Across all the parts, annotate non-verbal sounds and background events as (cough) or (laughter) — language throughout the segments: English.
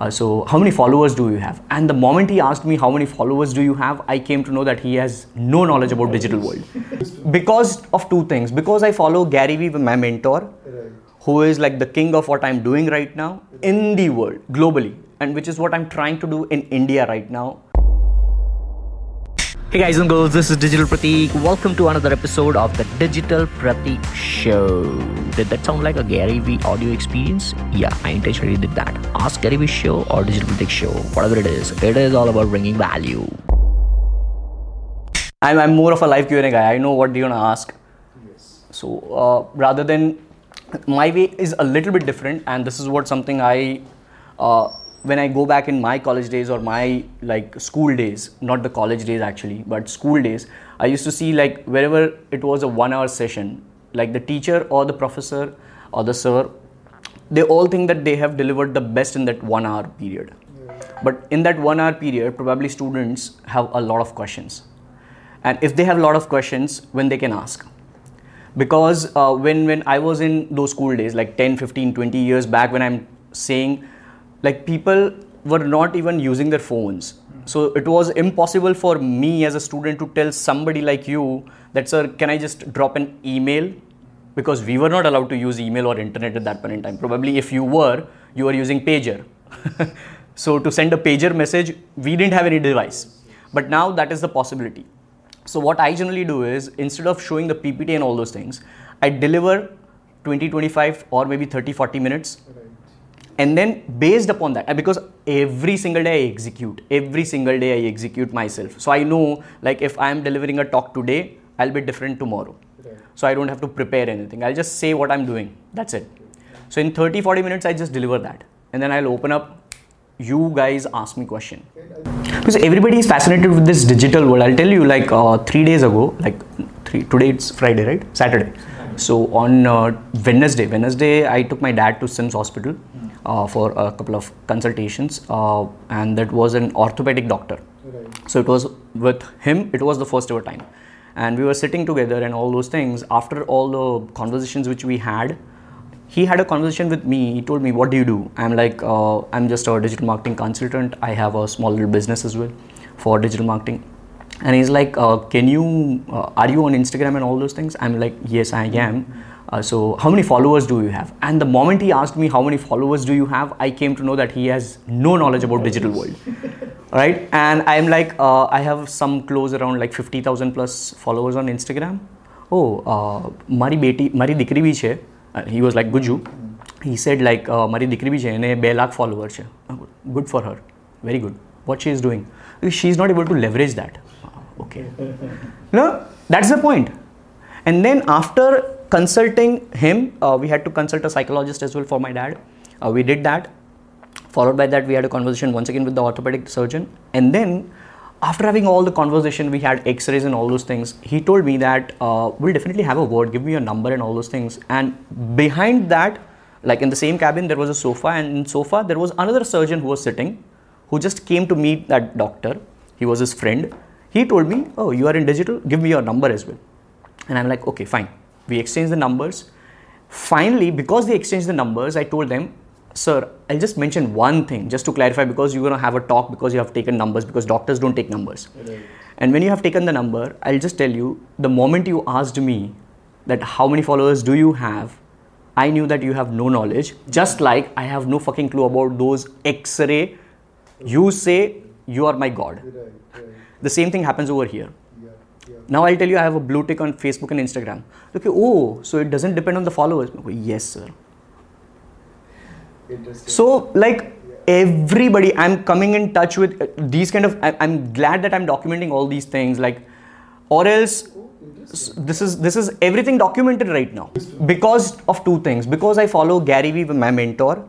Uh, so, how many followers do you have? And the moment he asked me how many followers do you have, I came to know that he has no knowledge about digital world. (laughs) because of two things. Because I follow Gary Vee, my mentor, Right. who is like the king of what I'm doing right now in the world, globally, and which is what I'm trying to do in India right now. Hey guys and girls, this is Digital Pratik. Welcome to another episode of the Digital Pratik Show. Did that sound like a Gary Vee audio experience? Yeah, I intentionally did that. Ask Gary Vee Show or Digital Pratik Show, whatever it is. It is all about bringing value. I'm, I'm more of a live Q&A guy. I know what you're gonna ask. Yes. So uh, rather than my way is a little bit different, and this is what something I uh, when I go back in my college days or my like school days, not the college days actually, but school days, I used to see like wherever it was a one-hour session, like the teacher or the professor or the sir, they all think that they have delivered the best in that one-hour period. But in that one-hour period, probably students have a lot of questions. And if they have a lot of questions when they can ask. Because uh, when when i was in those school days like 10 15 20 years back when i'm saying like people were not even using their phones. So it was impossible for me as a student to tell somebody like you that sir can i just drop an email? Because we were not allowed to use email or internet at that point in time. Probably if you were you were using pager. (laughs) So to send a pager message we didn't have any device. But now that is the possibility. So what I generally do is instead of showing the PPT and all those things, I deliver 20, 25 or maybe 30, 40 minutes. And then based upon that, because every single day I execute, every single day I execute myself. So I know like if I am delivering a talk today, I'll be different tomorrow. So I don't have to prepare anything. I'll just say what I'm doing. That's it. So in 30, 40 minutes, I just deliver that. And then I'll open up. You guys ask me question because everybody is fascinated with this digital world i'll tell you like uh, three days ago like three today it's friday right saturday so on uh, wednesday wednesday i took my dad to CIMS hospital for a couple of consultations uh, and that was an orthopedic doctor. Right. so it was with him it was the first ever time. And we were sitting together and all those things. After all the conversations which we had he had a conversation with me. He told me what do you do? I'm like uh, i'm just a digital marketing consultant. I have a small little business as well for digital marketing. And he's like uh, can you uh, are you on instagram and all those things? I'm like yes i am uh, so how many followers do you have and the moment he asked me how many followers do you have i came to know that he has no knowledge about digital world (laughs) right and i'm like uh, i have some close around like 50000 plus followers on instagram oh uh, મારી બેટી મારી દીકરી બી છે he was like Gujju he said like uh, મારી દીકરી બી છે એને બે lakh follower છે good for her very good what she is doing she is not able to leverage that okay (laughs) no that's the point and then after consulting him uh, we had to consult a psychologist as well for my dad. Uh, we did that. Followed by that we had a conversation once again with the orthopedic surgeon. And then after having all the conversation we had x-rays and all those things he told me that uh, we'll definitely have a word give me a number and all those things. And behind that like in the same cabin there was a sofa and in sofa there was another surgeon who was sitting who just came to meet that doctor. He was his friend. He told me oh you are in digital give me your number as well. And i'm like okay fine we exchanged the numbers finally because they exchanged the numbers i told them sir i'll just mention one thing just to clarify because you're going to have a talk because you have taken numbers because doctors don't take numbers Right. and when you have taken the number i'll just tell you the moment you asked me that how many followers do you have i knew that you have no knowledge just like i have no fucking clue about those x-ray you say you are my god Right. Right. the same thing happens over here. Now I'll tell you I have a blue tick on Facebook and Instagram. Okay, oh, so it doesn't depend on the followers. Yes, sir. So, like everybody, I'm coming in touch with uh, these kind of. I, I'm glad that I'm documenting all these things. Like, or else, this is this is everything documented right now because of two things. Because I follow Gary Vee, my mentor,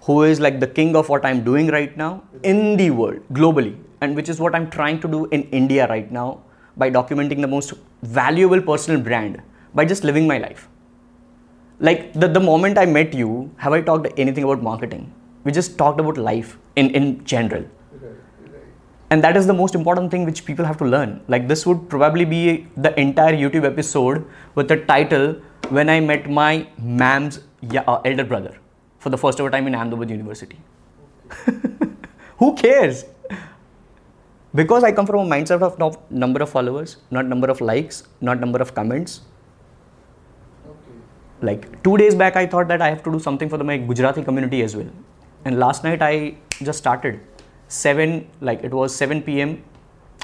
who is like the king of what I'm doing right now in the world, globally, and which is what I'm trying to do in India right now by documenting the most valuable personal brand by just living my life. Like the, the moment I met you, have I talked anything about marketing? We just talked about life in, in general. And that is the most important thing which people have to learn. Like this would probably be the entire YouTube episode with the title When I Met My Mam's uh, Elder Brother for the first ever time in Ahmedabad University. (laughs) Who cares? Because I come from a mindset of not number of followers, not number of likes, not number of comments. Okay. Like two days back, I thought that I have to do something for the, my Gujarati community as well. And last night, I just started. 7, like it was 7 p.m.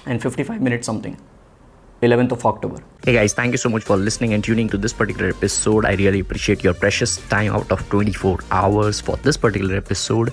and 55 minutes something. 11th of October. Hey guys, thank you so much for listening and tuning to this particular episode. I really appreciate your precious time out of 24 hours for this particular episode.